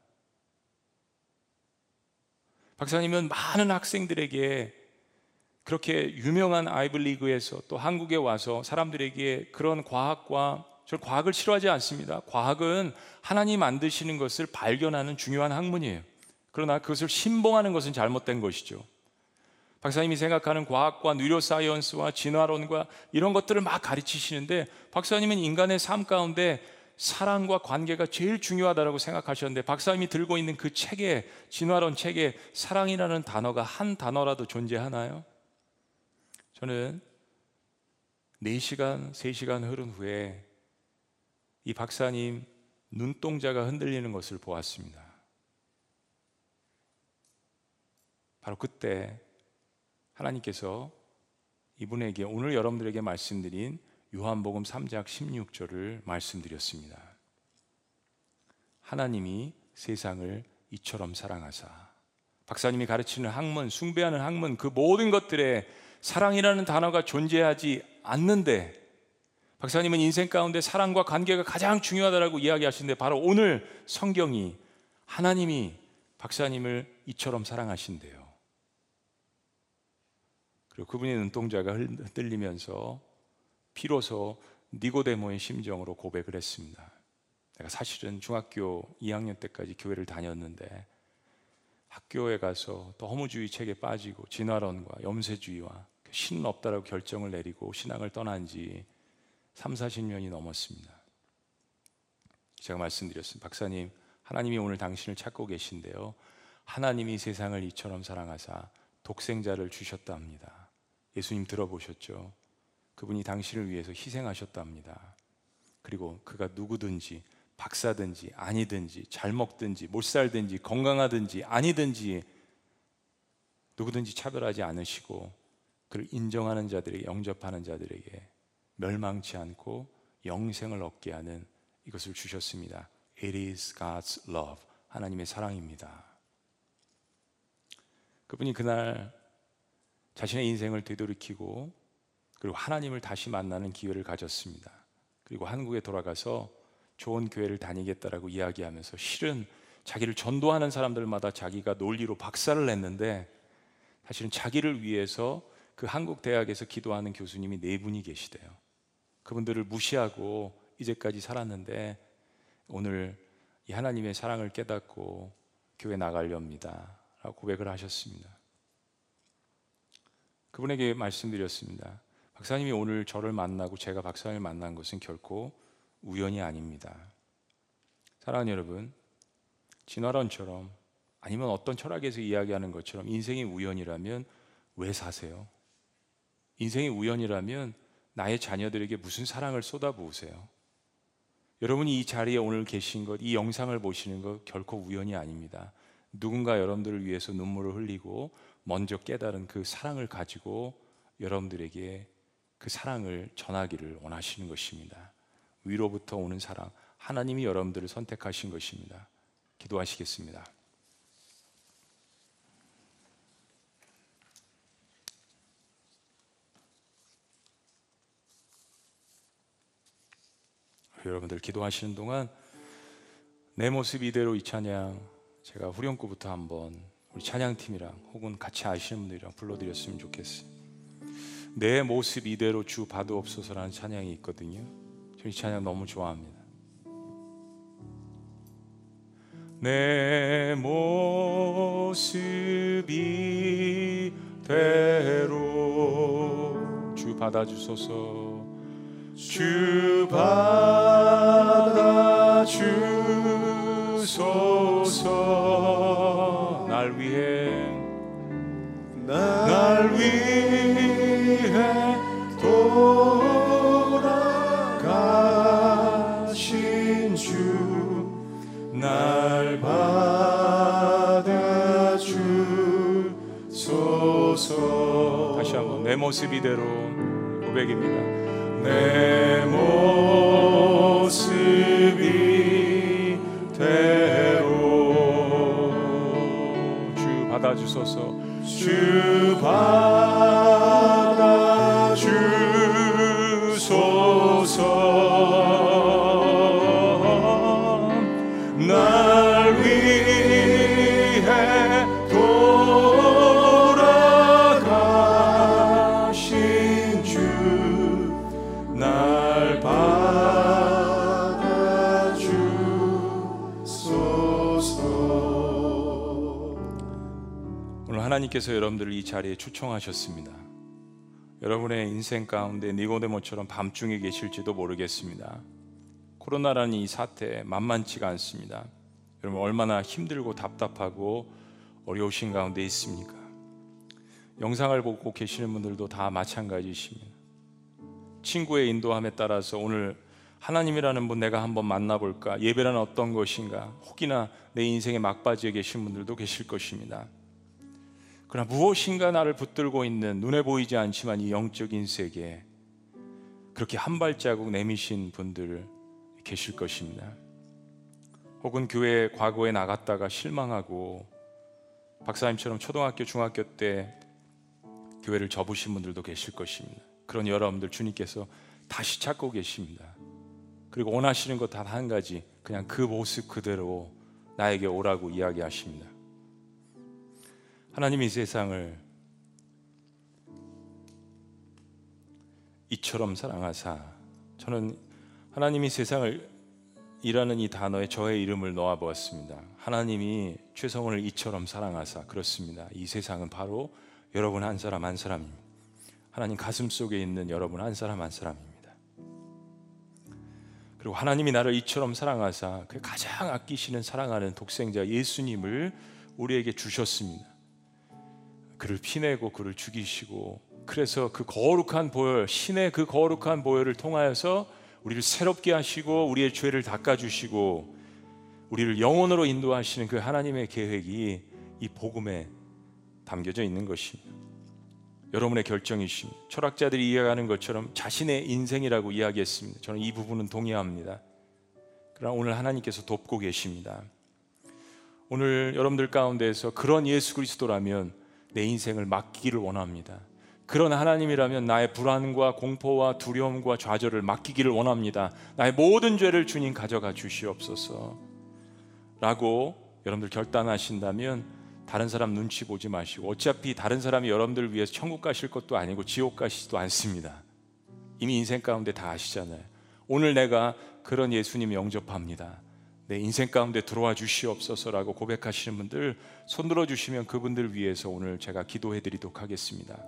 Speaker 1: 박사님은 많은 학생들에게 그렇게 유명한 아이블리그에서 또 한국에 와서 사람들에게 그런 과학과 저 과학을 싫어하지 않습니다. 과학은 하나님 만드시는 것을 발견하는 중요한 학문이에요. 그러나 그것을 신봉하는 것은 잘못된 것이죠. 박사님이 생각하는 과학과 뉴로사이언스와 진화론과 이런 것들을 막 가르치시는데 박사님은 인간의 삶 가운데 사랑과 관계가 제일 중요하다고 생각하셨는데 박사님이 들고 있는 그 책에 진화론 책에 사랑이라는 단어가 한 단어라도 존재하나요? 저는 4시간, 3시간 흐른 후에 이 박사님 눈동자가 흔들리는 것을 보았습니다. 바로 그때 하나님께서 이분에게 오늘 여러분들에게 말씀드린 요한복음 3장 16절을 말씀드렸습니다. 하나님이 세상을 이처럼 사랑하사 박사님이 가르치는 학문, 숭배하는 학문 그 모든 것들에 사랑이라는 단어가 존재하지 않는데 박사님은 인생 가운데 사랑과 관계가 가장 중요하다고 이야기하시는데 바로 오늘 성경이 하나님이 박사님을 이처럼 사랑하신대요. 그리고 그분의 눈동자가 흔들리면서 비로소 니고데모의 심정으로 고백을 했습니다. 내가 사실은 중학교 2학년 때까지 교회를 다녔는데 학교에 가서 또 허무주의 책에 빠지고 진화론과 염세주의와 신은 없다라고 결정을 내리고 신앙을 떠난 지 3, 40년이 넘었습니다. 제가 말씀드렸습니다. 박사님, 하나님이 오늘 당신을 찾고 계신데요. 하나님이 세상을 이처럼 사랑하사 독생자를 주셨답니다. 예수님 들어보셨죠? 그분이 당신을 위해서 희생하셨답니다. 그리고 그가 누구든지 박사든지 아니든지 잘 먹든지 못 살든지 건강하든지 아니든지 누구든지 차별하지 않으시고 그를 인정하는 자들에게 영접하는 자들에게 멸망치 않고 영생을 얻게 하는 이것을 주셨습니다. It is God's love. 하나님의 사랑입니다. 그분이 그날 자신의 인생을 되돌이키고 그리고 하나님을 다시 만나는 기회를 가졌습니다. 그리고 한국에 돌아가서 좋은 교회를 다니겠다라고 이야기하면서 실은 자기를 전도하는 사람들마다 자기가 논리로 박사를 냈는데 사실은 자기를 위해서 그 한국 대학에서 기도하는 교수님이 네 분이 계시대요. 그분들을 무시하고 이제까지 살았는데 오늘 이 하나님의 사랑을 깨닫고 교회 나가렵니다. 라고 고백을 하셨습니다. 그분에게 말씀드렸습니다. 박사님이 오늘 저를 만나고 제가 박사님을 만난 것은 결코 우연이 아닙니다. 사랑하는 여러분, 진화론처럼 아니면 어떤 철학에서 이야기하는 것처럼 인생이 우연이라면 왜 사세요? 인생이 우연이라면 나의 자녀들에게 무슨 사랑을 쏟아부으세요? 여러분이 이 자리에 오늘 계신 것, 이 영상을 보시는 것 결코 우연이 아닙니다. 누군가 여러분들을 위해서 눈물을 흘리고 먼저 깨달은 그 사랑을 가지고 여러분들에게 그 사랑을 전하기를 원하시는 것입니다. 위로부터 오는 사랑, 하나님이 여러분들을 선택하신 것입니다. 기도하시겠습니다. 여러분들 기도하시는 동안 내 모습 이대로 이 찬양 제가 후렴구부터 한번 우리 찬양팀이랑 혹은 같이 아시는 분들이랑 불러드렸으면 좋겠어요. 내 모습 이대로 주 받으옵소서라는 찬양이 있거든요. 저이 찬양 너무 좋아합니다. 내 모습 이대로 주 받아주소서 주 받아주소서 날 위해. 날 위해 돌아가신 주 날 받아주소서. 다시 한번 내 모습 이대로 고백입니다. 내 모습 받아주소서. 주 받 하나님께서 여러분들을 이 자리에 초청하셨습니다. 여러분의 인생 가운데 니고데모처럼 밤중에 계실지도 모르겠습니다. 코로나라는 이 사태 만만치가 않습니다. 여러분 얼마나 힘들고 답답하고 어려우신 가운데 있습니까? 영상을 보고 계시는 분들도 다 마찬가지십니다. 친구의 인도함에 따라서 오늘 하나님이라는 분 내가 한번 만나볼까? 예배란 어떤 것인가? 혹이나 내 인생의 막바지에 계신 분들도 계실 것입니다. 그러나 무엇인가 나를 붙들고 있는 눈에 보이지 않지만 이 영적인 세계에 그렇게 한 발자국 내미신 분들 계실 것입니다. 혹은 교회 과거에 나갔다가 실망하고 박사님처럼 초등학교, 중학교 때 교회를 접으신 분들도 계실 것입니다. 그런 여러분들 주님께서 다시 찾고 계십니다. 그리고 원하시는 것 단 한 가지, 그냥 그 모습 그대로 나에게 오라고 이야기하십니다. 하나님이 이 세상을 이처럼 사랑하사 저는 하나님이 세상을 이라는 이 단어에 저의 이름을 놓아 보았습니다. 하나님이 최성원을 이처럼 사랑하사 그렇습니다. 이 세상은 바로 여러분 한 사람 한 사람입니다. 하나님 가슴 속에 있는 여러분 한 사람 한 사람입니다. 그리고 하나님이 나를 이처럼 사랑하사 그 가장 아끼시는 사랑하는 독생자 예수님을 우리에게 주셨습니다. 그를 피내고 그를 죽이시고 그래서 그 거룩한 보혈 신의 그 거룩한 보혈을 통하여서 우리를 새롭게 하시고 우리의 죄를 닦아 주시고 우리를 영원으로 인도하시는 그 하나님의 계획이 이 복음에 담겨져 있는 것입니다. 여러분의 결정이십니다. 철학자들이 이해하는 것처럼 자신의 인생이라고 이야기했습니다. 저는 이 부분은 동의합니다. 그러나 오늘 하나님께서 돕고 계십니다. 오늘 여러분들 가운데에서 그런 예수 그리스도라면 내 인생을 맡기기를 원합니다. 그런 하나님이라면 나의 불안과 공포와 두려움과 좌절을 맡기기를 원합니다. 나의 모든 죄를 주님 가져가 주시옵소서. 라고 여러분들 결단하신다면 다른 사람 눈치 보지 마시고 어차피 다른 사람이 여러분들을 위해서 천국 가실 것도 아니고 지옥 가시지도 않습니다. 이미 인생 가운데 다 아시잖아요. 오늘 내가 그런 예수님 영접합니다. 내 인생 가운데 들어와 주시옵소서라고 고백하시는 분들 손 들어 주시면 그분들 위해서 오늘 제가 기도해 드리도록 하겠습니다.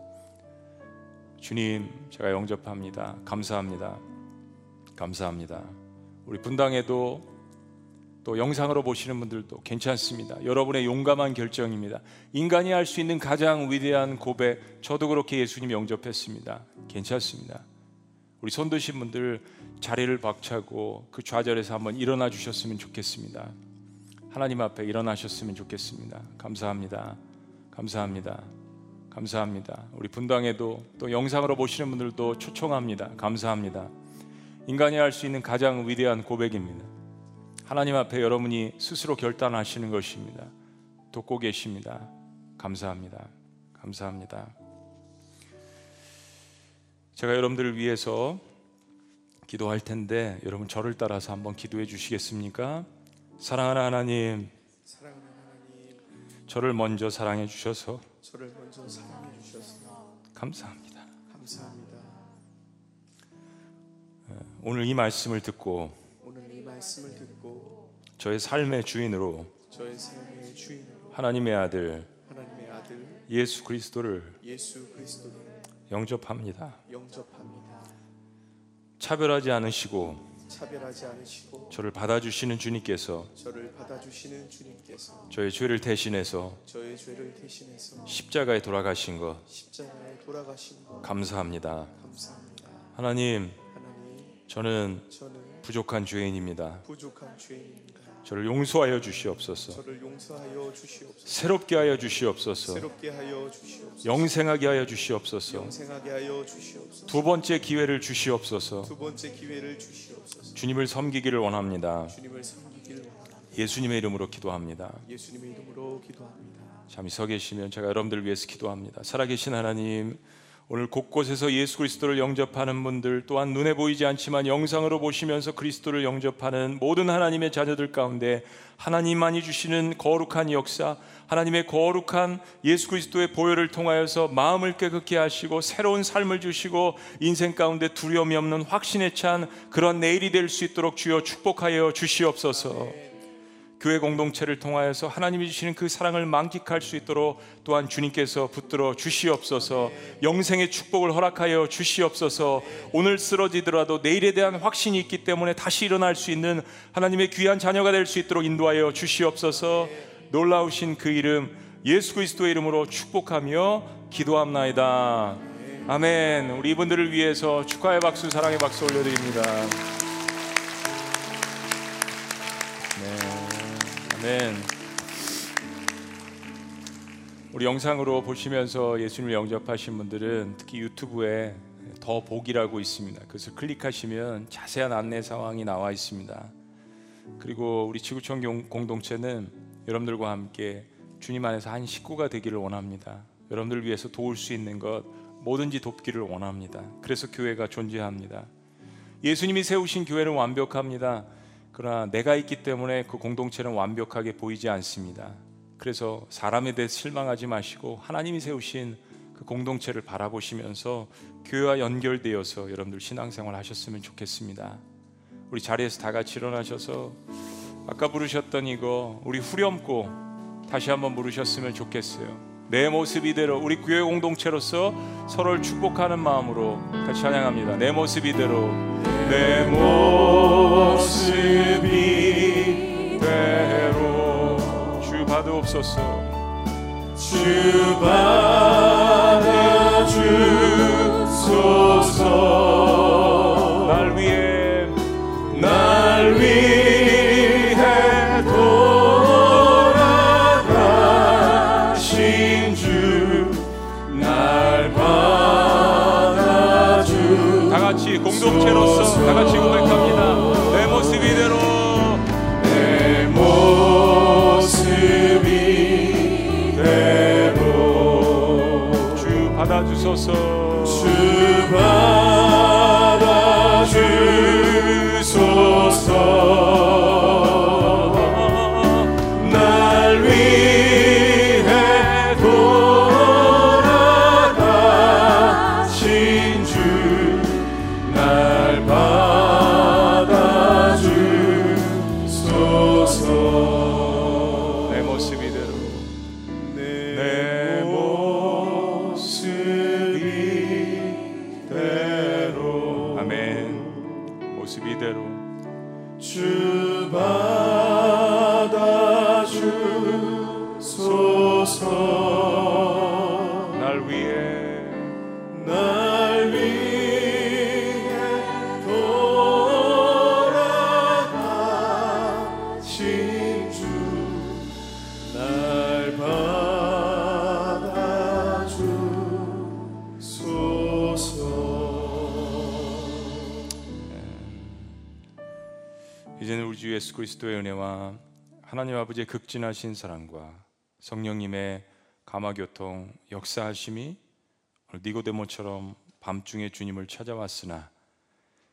Speaker 1: 주님, 제가 영접합니다. 감사합니다. 감사합니다. 우리 분당에도 또 영상으로 보시는 분들도 괜찮습니다. 여러분의 용감한 결정입니다. 인간이 할 수 있는 가장 위대한 고백, 저도 그렇게 예수님 영접했습니다. 괜찮습니다. 우리 손 드신 분들 자리를 박차고 그 좌절에서 한번 일어나 주셨으면 좋겠습니다. 하나님 앞에 일어나셨으면 좋겠습니다. 감사합니다. 감사합니다. 감사합니다. 우리 분당에도 또 영상으로 보시는 분들도 초청합니다. 감사합니다. 인간이 할 수 있는 가장 위대한 고백입니다. 하나님 앞에 여러분이 스스로 결단하시는 것입니다. 돕고 계십니다. 감사합니다. 감사합니다. 제가 여러분들을 위해서 기도할 텐데 여러분 저를 따라서 한번 기도해 주시겠습니까? 사랑하는 하나님,
Speaker 2: 사랑하는 하나님,
Speaker 1: 저를 먼저 사랑해 주셔서
Speaker 2: 저를 먼저 사랑해 주셔서
Speaker 1: 감사합니다.
Speaker 2: 감사합니다.
Speaker 1: 오늘 이 말씀을 듣고
Speaker 2: 오늘 이 말씀을 듣고
Speaker 1: 저의 삶의 주인으로
Speaker 2: 저의 삶의 주인으로
Speaker 1: 하나님의 아들
Speaker 2: 하나님의 아들
Speaker 1: 예수 그리스도를
Speaker 2: 예수 그리스도를
Speaker 1: 영접합니다.
Speaker 2: 영접합니다.
Speaker 1: 차별하지 않으시고
Speaker 2: 차별하지 않으시고
Speaker 1: 저를 받아주시는 주님께서
Speaker 2: 저를 받아주시는 주님께서
Speaker 1: 저의 죄를 대신해서
Speaker 2: 저의 죄를 대신해서
Speaker 1: 십자가에 돌아가신 것
Speaker 2: 십자가에 돌아가신 것
Speaker 1: 감사합니다.
Speaker 2: 감사합니다.
Speaker 1: 하나님,
Speaker 2: 하나님,
Speaker 1: 저는
Speaker 2: 저는
Speaker 1: 부족한 죄인입니다.
Speaker 2: 부족한 죄인입니다.
Speaker 1: 저를 용서하여 주시옵소서.
Speaker 2: 저를 용서하여 주시옵소서.
Speaker 1: 새롭게 하여 주시옵소서.
Speaker 2: 새롭게 하여 주시옵소서.
Speaker 1: 영생하게 하여 주시옵소서.
Speaker 2: 영생하게 하여 주시옵소서.
Speaker 1: 두 번째 기회를 주시옵소서.
Speaker 2: 두 번째 기회를 주시옵소서.
Speaker 1: 주님을 섬기기를 원합니다.
Speaker 2: 주님을 섬기기를 원합니다.
Speaker 1: 예수님의 이름으로 기도합니다.
Speaker 2: 예수님의 이름으로 기도합니다.
Speaker 1: 잠이 서 계시면 제가 여러분들을 위해서 기도합니다. 살아계신 하나님, 오늘 곳곳에서 예수 그리스도를 영접하는 분들 또한 눈에 보이지 않지만 영상으로 보시면서 그리스도를 영접하는 모든 하나님의 자녀들 가운데 하나님만이 주시는 거룩한 역사, 하나님의 거룩한 예수 그리스도의 보혈을 통하여서 마음을 깨끗게 하시고 새로운 삶을 주시고 인생 가운데 두려움이 없는 확신에 찬 그런 내일이 될 수 있도록 주여 축복하여 주시옵소서. 교회 공동체를 통하여서 하나님이 주시는 그 사랑을 만끽할 수 있도록 또한 주님께서 붙들어 주시옵소서. 영생의 축복을 허락하여 주시옵소서. 오늘 쓰러지더라도 내일에 대한 확신이 있기 때문에 다시 일어날 수 있는 하나님의 귀한 자녀가 될 수 있도록 인도하여 주시옵소서. 놀라우신 그 이름 예수 그리스도의 이름으로 축복하며 기도합나이다. 아멘. 우리 이분들을 위해서 축하의 박수 사랑의 박수 올려드립니다 아멘. 우리 영상으로 보시면서 예수님을 영접하신 분들은 특히 유튜브에 더 복이라고 있습니다. 그래서 클릭하시면 자세한 안내 상황이 나와 있습니다. 그리고 우리 지구촌 경- 공동체는 여러분들과 함께 주님 안에서 한 식구가 되기를 원합니다. 여러분들을 위해서 도울 수 있는 것 뭐든지 돕기를 원합니다. 그래서 교회가 존재합니다. 예수님이 세우신 교회는 완벽합니다. 그러나 내가 있기 때문에 그 공동체는 완벽하게 보이지 않습니다. 그래서 사람에 대해 실망하지 마시고 하나님이 세우신 그 공동체를 바라보시면서 교회와 연결되어서 여러분들 신앙생활 하셨으면 좋겠습니다. 우리 자리에서 다 같이 일어나셔서 아까 부르셨던 이거 우리 후렴고 다시 한번 부르셨으면 좋겠어요. 내 모습 이대로 우리 교회 공동체로서 서로를 축복하는 마음으로 같이 찬양합니다. 내 모습 이대로 내 모습 이대로 주 받으옵소서. 주 받아주소서 주소서.
Speaker 3: 주 받아 주소서. 날 위해 돌아가신 주
Speaker 1: 그리스도의 은혜와 하나님 아버지의 극진하신 사랑과 성령님의 감화교통 역사하심이 니고데모처럼 밤중에 주님을 찾아왔으나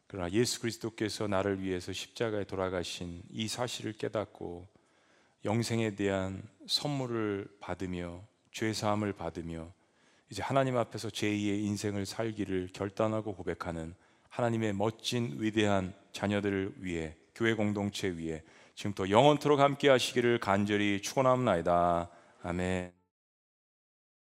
Speaker 1: 그러나 예수 그리스도께서 나를 위해서 십자가에 돌아가신 이 사실을 깨닫고 영생에 대한 선물을 받으며 죄 사함을 받으며 이제 하나님 앞에서 제2의 인생을 살기를 결단하고 고백하는 하나님의 멋진 위대한 자녀들을 위해 교회 공동체 위에 지금부터 영원토록 함께 하시기를 간절히 축원합니다. 아멘.